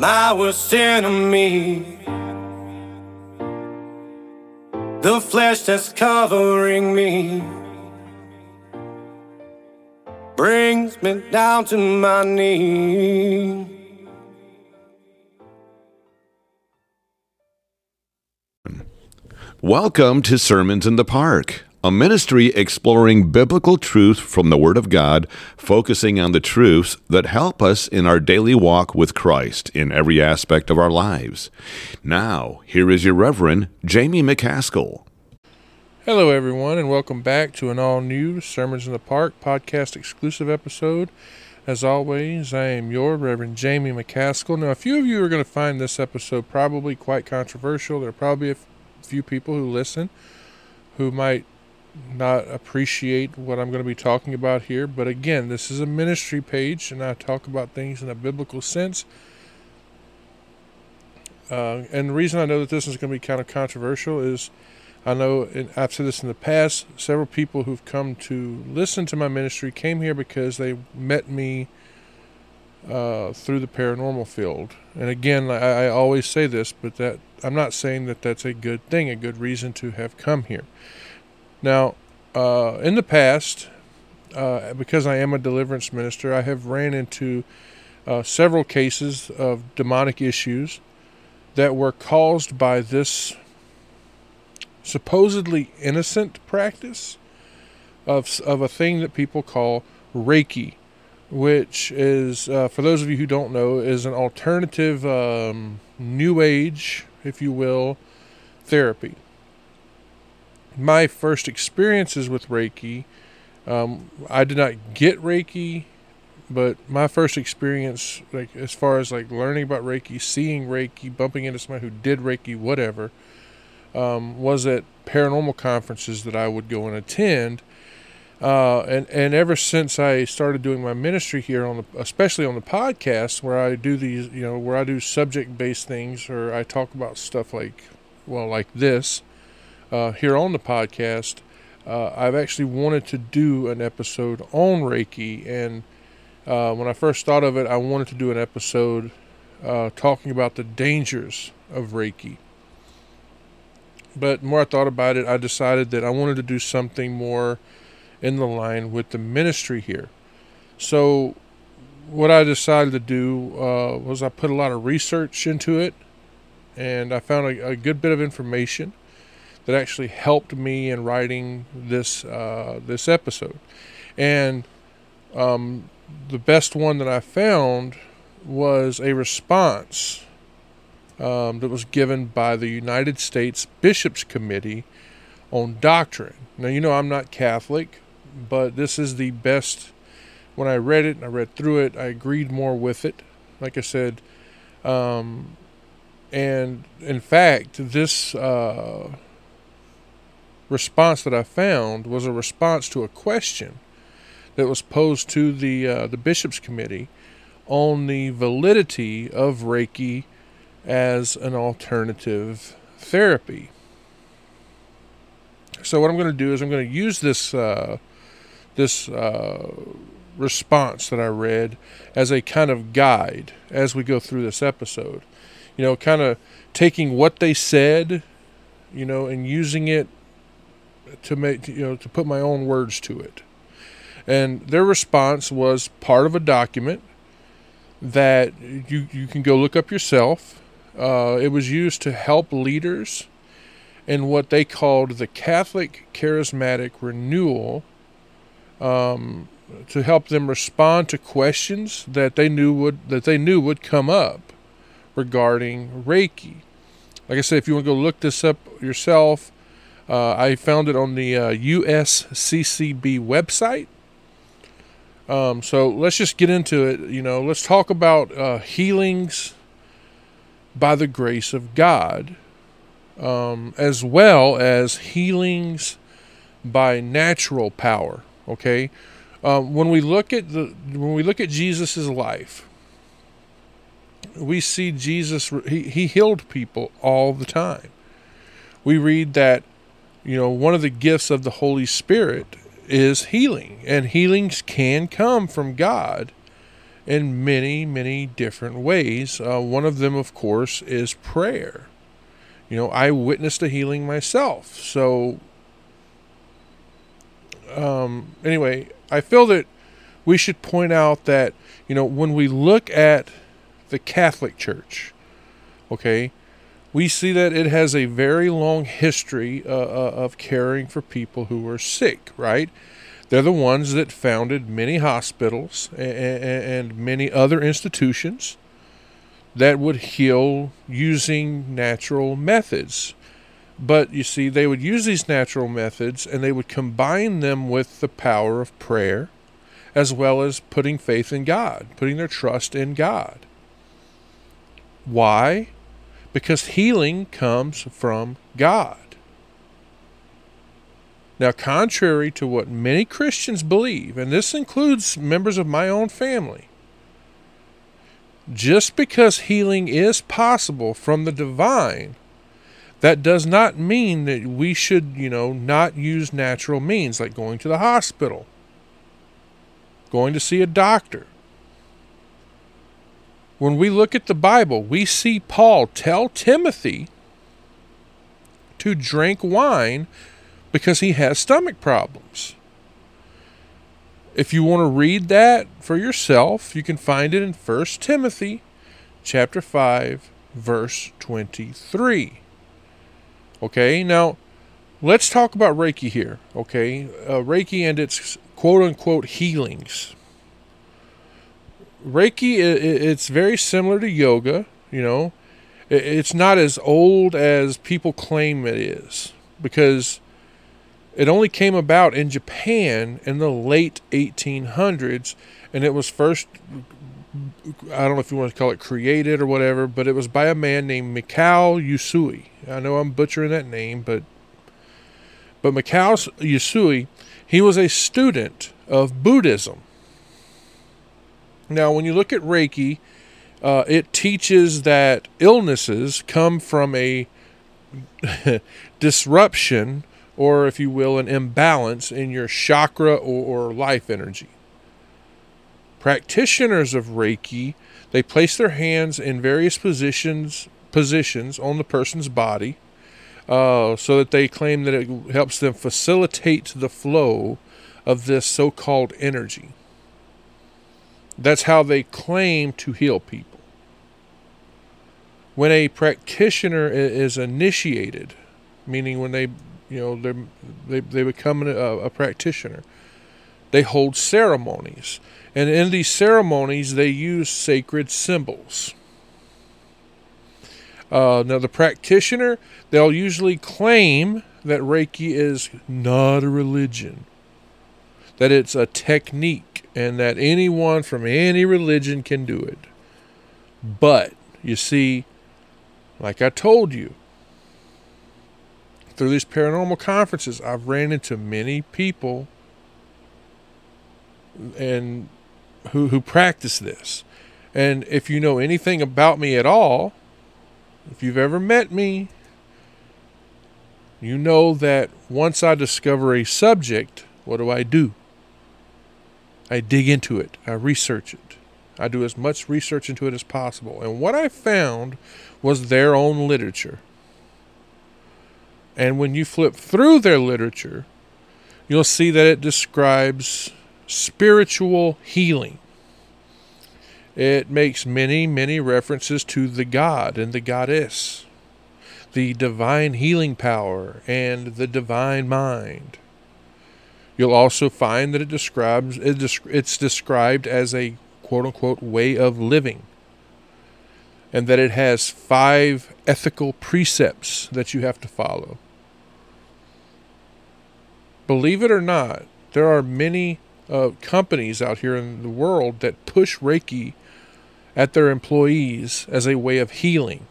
my worst enemy. The flesh that's covering me brings me down to my knees. Welcome to Sermons in the Park, a ministry exploring biblical truth from the Word of God, focusing on the truths that help us in our daily walk with Christ in every aspect of our lives. Now, here is your Reverend Jamie McCaskill. Hello, everyone, and welcome back to an all new Sermons in the Park podcast exclusive episode. As always, I am your Reverend Jamie McCaskill. Now, a few of you are going to find this episode probably quite controversial. There are probably a few people who listen who might not appreciate what I'm going to be talking about here. But again, this is a ministry page, and I talk about things in a biblical sense. Uh, and the reason I know that this is going to be kind of controversial is I know, I've said this in the past, several people who've come to listen to my ministry came here because they met me uh, through the paranormal field. And again, I, I always say this, but that I'm not saying that that's a good thing, a good reason to have come here. Now, uh, in the past, uh, because I am a deliverance minister, I have ran into uh, several cases of demonic issues that were caused by this supposedly innocent practice of, of a thing that people call Reiki, which is, uh, for those of you who don't know, is an alternative um, New Age if you will, therapy. My first experiences with Reiki, um, I did not get Reiki, but my first experience, like as far as like learning about Reiki, seeing Reiki, bumping into somebody who did Reiki, whatever, um, was at paranormal conferences that I would go and attend. Uh, and and ever since I started doing my ministry here on the, especially on the podcast, where I do these, you know, where I do subject-based things, or I talk about stuff like, well, like this, uh, here on the podcast, uh, I've actually wanted to do an episode on Reiki, and uh, when I first thought of it, I wanted to do an episode uh, talking about the dangers of Reiki. But more I thought about it, I decided that I wanted to do something more in the line with the ministry here. So, what I decided to do uh, was I put a lot of research into it, and I found a, a, good bit of information that actually helped me in writing this uh, this episode. And um, the best one that I found was a response um, that was given by the United States Bishops Committee on Doctrine. Now, you know, I'm not Catholic, but this is the best. When I read it, and I read through it, I agreed more with it. Like I said, um, and in fact, this uh, response that I found was a response to a question that was posed to the uh, the bishops' committee on the validity of Reiki as an alternative therapy. So what I'm going to do is I'm going to use this uh, this uh, response that I read as a kind of guide as we go through this episode. You know, kind of taking what they said, you know, and using it to make, you know, to put my own words to it. And their response was part of a document that you, you can go look up yourself. Uh, it was used to help leaders in what they called the Catholic Charismatic Renewal um, to help them respond to questions that they knew would that they knew would come up regarding Reiki. Like I said, if you want to go look this up yourself, uh, I found it on the uh, USCCB website. Um, so let's just get into it. You know, let's talk about uh, healings by the grace of God, um, as well as healings by natural power. Okay, um, when we look at the when we look at Jesus's life, we see Jesus. He he healed people all the time. We read that you know one of the gifts of the Holy Spirit is healing, and healings can come from God. in many, many different ways. Uh, one of them, of course, is prayer. You know, I witnessed a healing myself. So, um, anyway, I feel that we should point out that, you know, when we look at the Catholic Church, okay, we see that it has a very long history uh, uh, of caring for people who are sick, right? They're the ones that founded many hospitals and, and many other institutions that would heal using natural methods. But you see, they would use these natural methods and they would combine them with the power of prayer as well as putting faith in God, putting their trust in God. Why? Because healing comes from God. Now, contrary to what many Christians believe, and this includes members of my own family, just because healing is possible from the divine, that does not mean that we should, you know, not use natural means like going to the hospital, going to see a doctor. When we look at the Bible, we see Paul tell Timothy to drink wine because he has stomach problems. If you want to read that for yourself, you can find it in 1 Timothy chapter 5 verse 23. Okay? Now, let's talk about Reiki here, okay? Uh, Reiki and its quote unquote healings. Reiki it's very similar to yoga, you know. It's not as old as people claim it is because it only came about in Japan in the late 1800s, and it was first, I don't know if you want to call it created or whatever, but it was by a man named Mikao Usui. I know I'm butchering that name, but but Mikao Usui, he was a student of Buddhism. Now, when you look at Reiki, uh, it teaches that illnesses come from a disruption or, if you will, an imbalance in your chakra or, or life energy. Practitioners of Reiki, they place their hands in various positions positions on the person's body, uh, so that they claim that it helps them facilitate the flow of this so-called energy. That's how they claim to heal people. When a practitioner is initiated, meaning when they you know they they become a, a practitioner they hold ceremonies. And in these ceremonies they use sacred symbols. Uh, now the practitioner they'll usually claim that reiki is not a religion that it's a technique and that anyone from any religion can do it but you see like i told you through these paranormal conferences, I've ran into many people and who who practice this. And if you know anything about me at all, if you've ever met me, you know that once I discover a subject, what do I do? I dig into it. I research it. I do as much research into it as possible. And what I found was their own literature. And when you flip through their literature, you'll see that it describes spiritual healing. It makes many, many references to the God and the goddess, the divine healing power, and the divine mind. You'll also find that it describes it's described as a quote unquote way of living and that it has five ethical precepts that you have to follow believe it or not, there are many uh, companies out here in the world that push Reiki at their employees as a way of healing.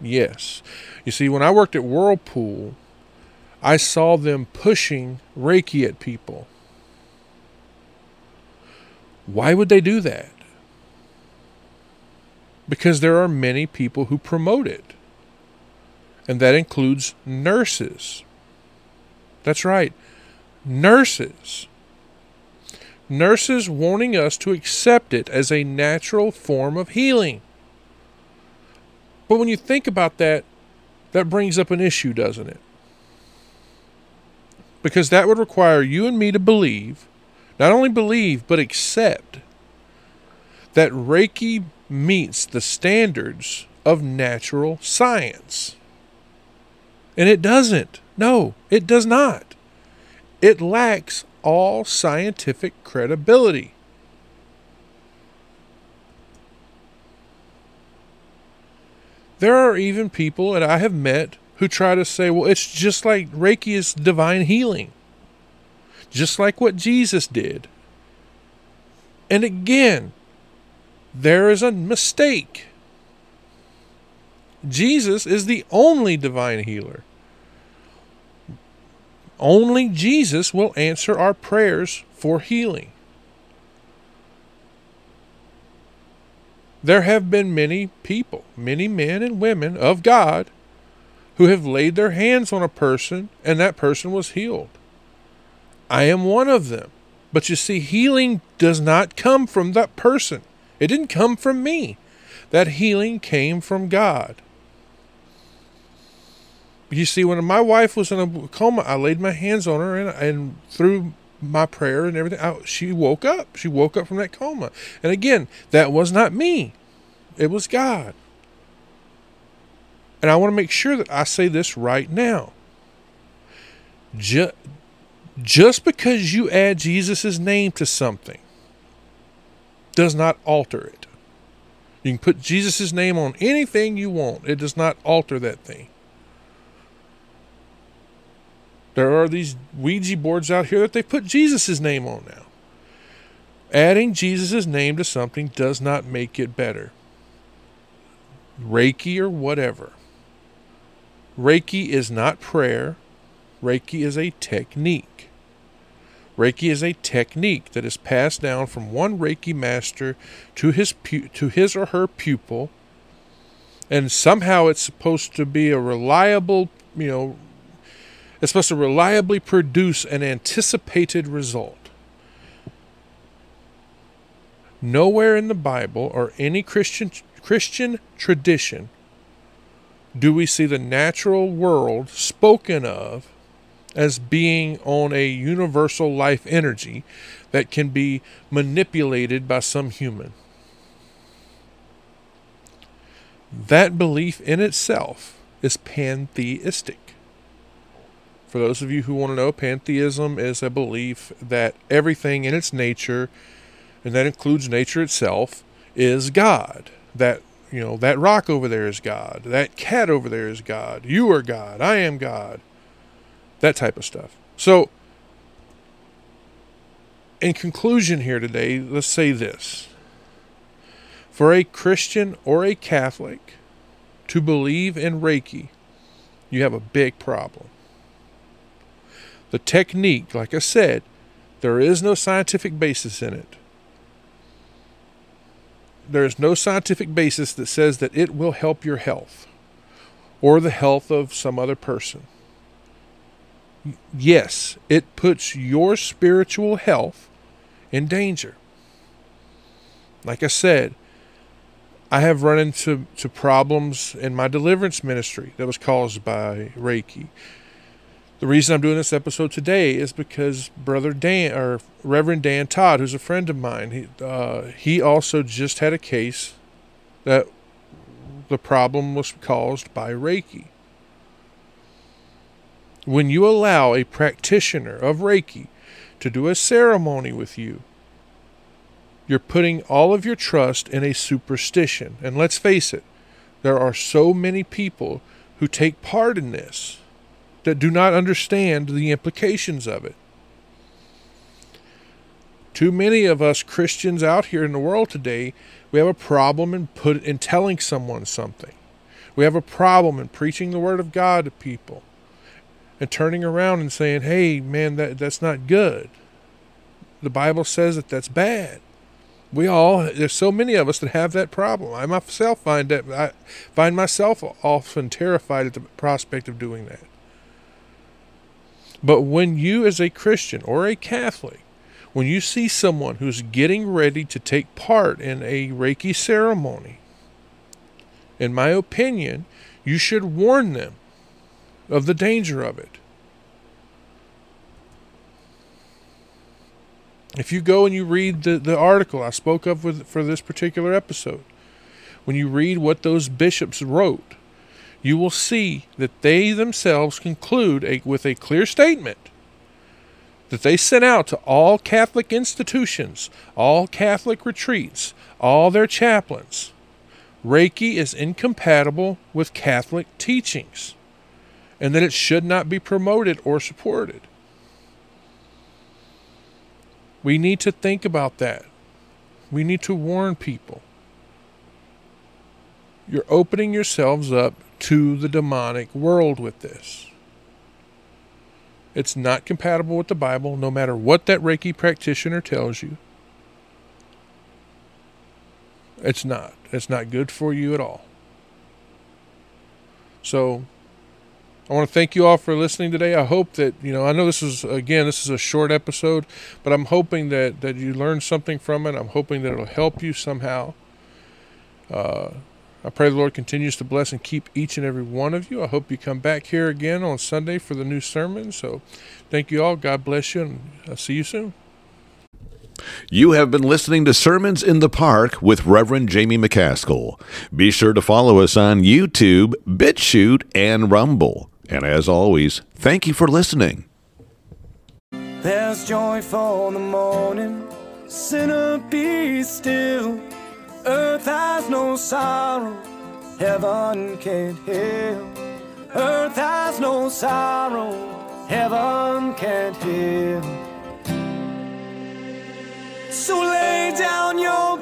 Yes. You see, when I worked at Whirlpool, I saw them pushing Reiki at people. Why would they do that? Because there are many people who promote it. And that includes nurses. That's right. Nurses. Nurses warning us to accept it as a natural form of healing. But when you think about that, that brings up an issue, doesn't it? Because that would require you and me to believe, not only believe, but accept that Reiki meets the standards of natural science. And it doesn't. No, it does not. It lacks all scientific credibility. There are even people that I have met who try to say, well, it's just like Reiki is divine healing, just like what Jesus did. And again, there is a mistake. Jesus is the only divine healer. Only Jesus will answer our prayers for healing. There have been many people, many men and women of God, who have laid their hands on a person and that person was healed. I am one of them. But you see, healing does not come from that person. It didn't come from me. That healing came from God. You see, when my wife was in a coma, I laid my hands on her, and, and through my prayer and everything, I, she woke up. She woke up from that coma. And again, that was not me, it was God. And I want to make sure that I say this right now. Just, just because you add Jesus' name to something does not alter it. You can put Jesus' name on anything you want, it does not alter that thing. There are these Ouija boards out here that they put Jesus' name on now. Adding Jesus' name to something does not make it better. Reiki or whatever. Reiki is not prayer. Reiki is a technique. Reiki is a technique that is passed down from one Reiki master to his pu- to his or her pupil, and somehow it's supposed to be a reliable, you know, it's supposed to reliably produce an anticipated result. Nowhere in the Bible or any Christian Christian tradition do we see the natural world spoken of as being on a universal life energy that can be manipulated by some human. That belief in itself is pantheistic. For those of you who want to know, pantheism is a belief that everything in its nature, and that includes nature itself, is God. That you know, that rock over there is God. That cat over there is God. You are God. I am God that type of stuff. So, in conclusion, here today, let's say this. For a Christian or a Catholic to believe in Reiki, you have a big problem. The technique, like I said, there is no scientific basis in it. There is no scientific basis that says that it will help your health or the health of some other person yes, it puts your spiritual health in danger. Like I said, I have run into to problems in my deliverance ministry that was caused by Reiki. The reason I'm doing this episode today is because Brother Dan or Reverend Dan Todd, who's a friend of mine, he uh, he also just had a case that the problem was caused by Reiki. When you allow a practitioner of Reiki to do a ceremony with you, you're putting all of your trust in a superstition. And let's face it, there are so many people who take part in this that do not understand the implications of it. Too many of us Christians out here in the world today, we have a problem in put in telling someone something. We have a problem in preaching the word of God to people and turning around and saying, "Hey, man, that that's not good." The Bible says that that's bad. We all there's so many of us that have that problem. I myself find that I find myself often terrified at the prospect of doing that. But when you as a Christian or a Catholic When you see someone who's getting ready to take part in a Reiki ceremony, in my opinion, you should warn them of the danger of it. If you go and you read the, the article I spoke of with, for this particular episode, when you read what those bishops wrote, you will see that they themselves conclude a, with a clear statement that they sent out to all Catholic institutions, all Catholic retreats, all their chaplains. Reiki is incompatible with Catholic teachings and that it should not be promoted or supported. We need to think about that. We need to warn people. You're opening yourselves up to the demonic world with this. It's not compatible with the Bible, no matter what that Reiki practitioner tells you. It's not. It's not good for you at all. So, I want to thank you all for listening today. I hope that, you know, I know this is, again, this is a short episode, but I'm hoping that, that you learned something from it. I'm hoping that it'll help you somehow. Uh, I pray the Lord continues to bless and keep each and every one of you. I hope you come back here again on Sunday for the new sermon. So thank you all. God bless you, and I'll see you soon. You have been listening to Sermons in the Park with Reverend Jamie McCaskill. Be sure to follow us on YouTube, BitChute, and Rumble. And as always, thank you for listening. There's joy for the morning, sinner be still. Earth has no sorrow, heaven can't heal. Earth has no sorrow, heaven can't heal. So lay down your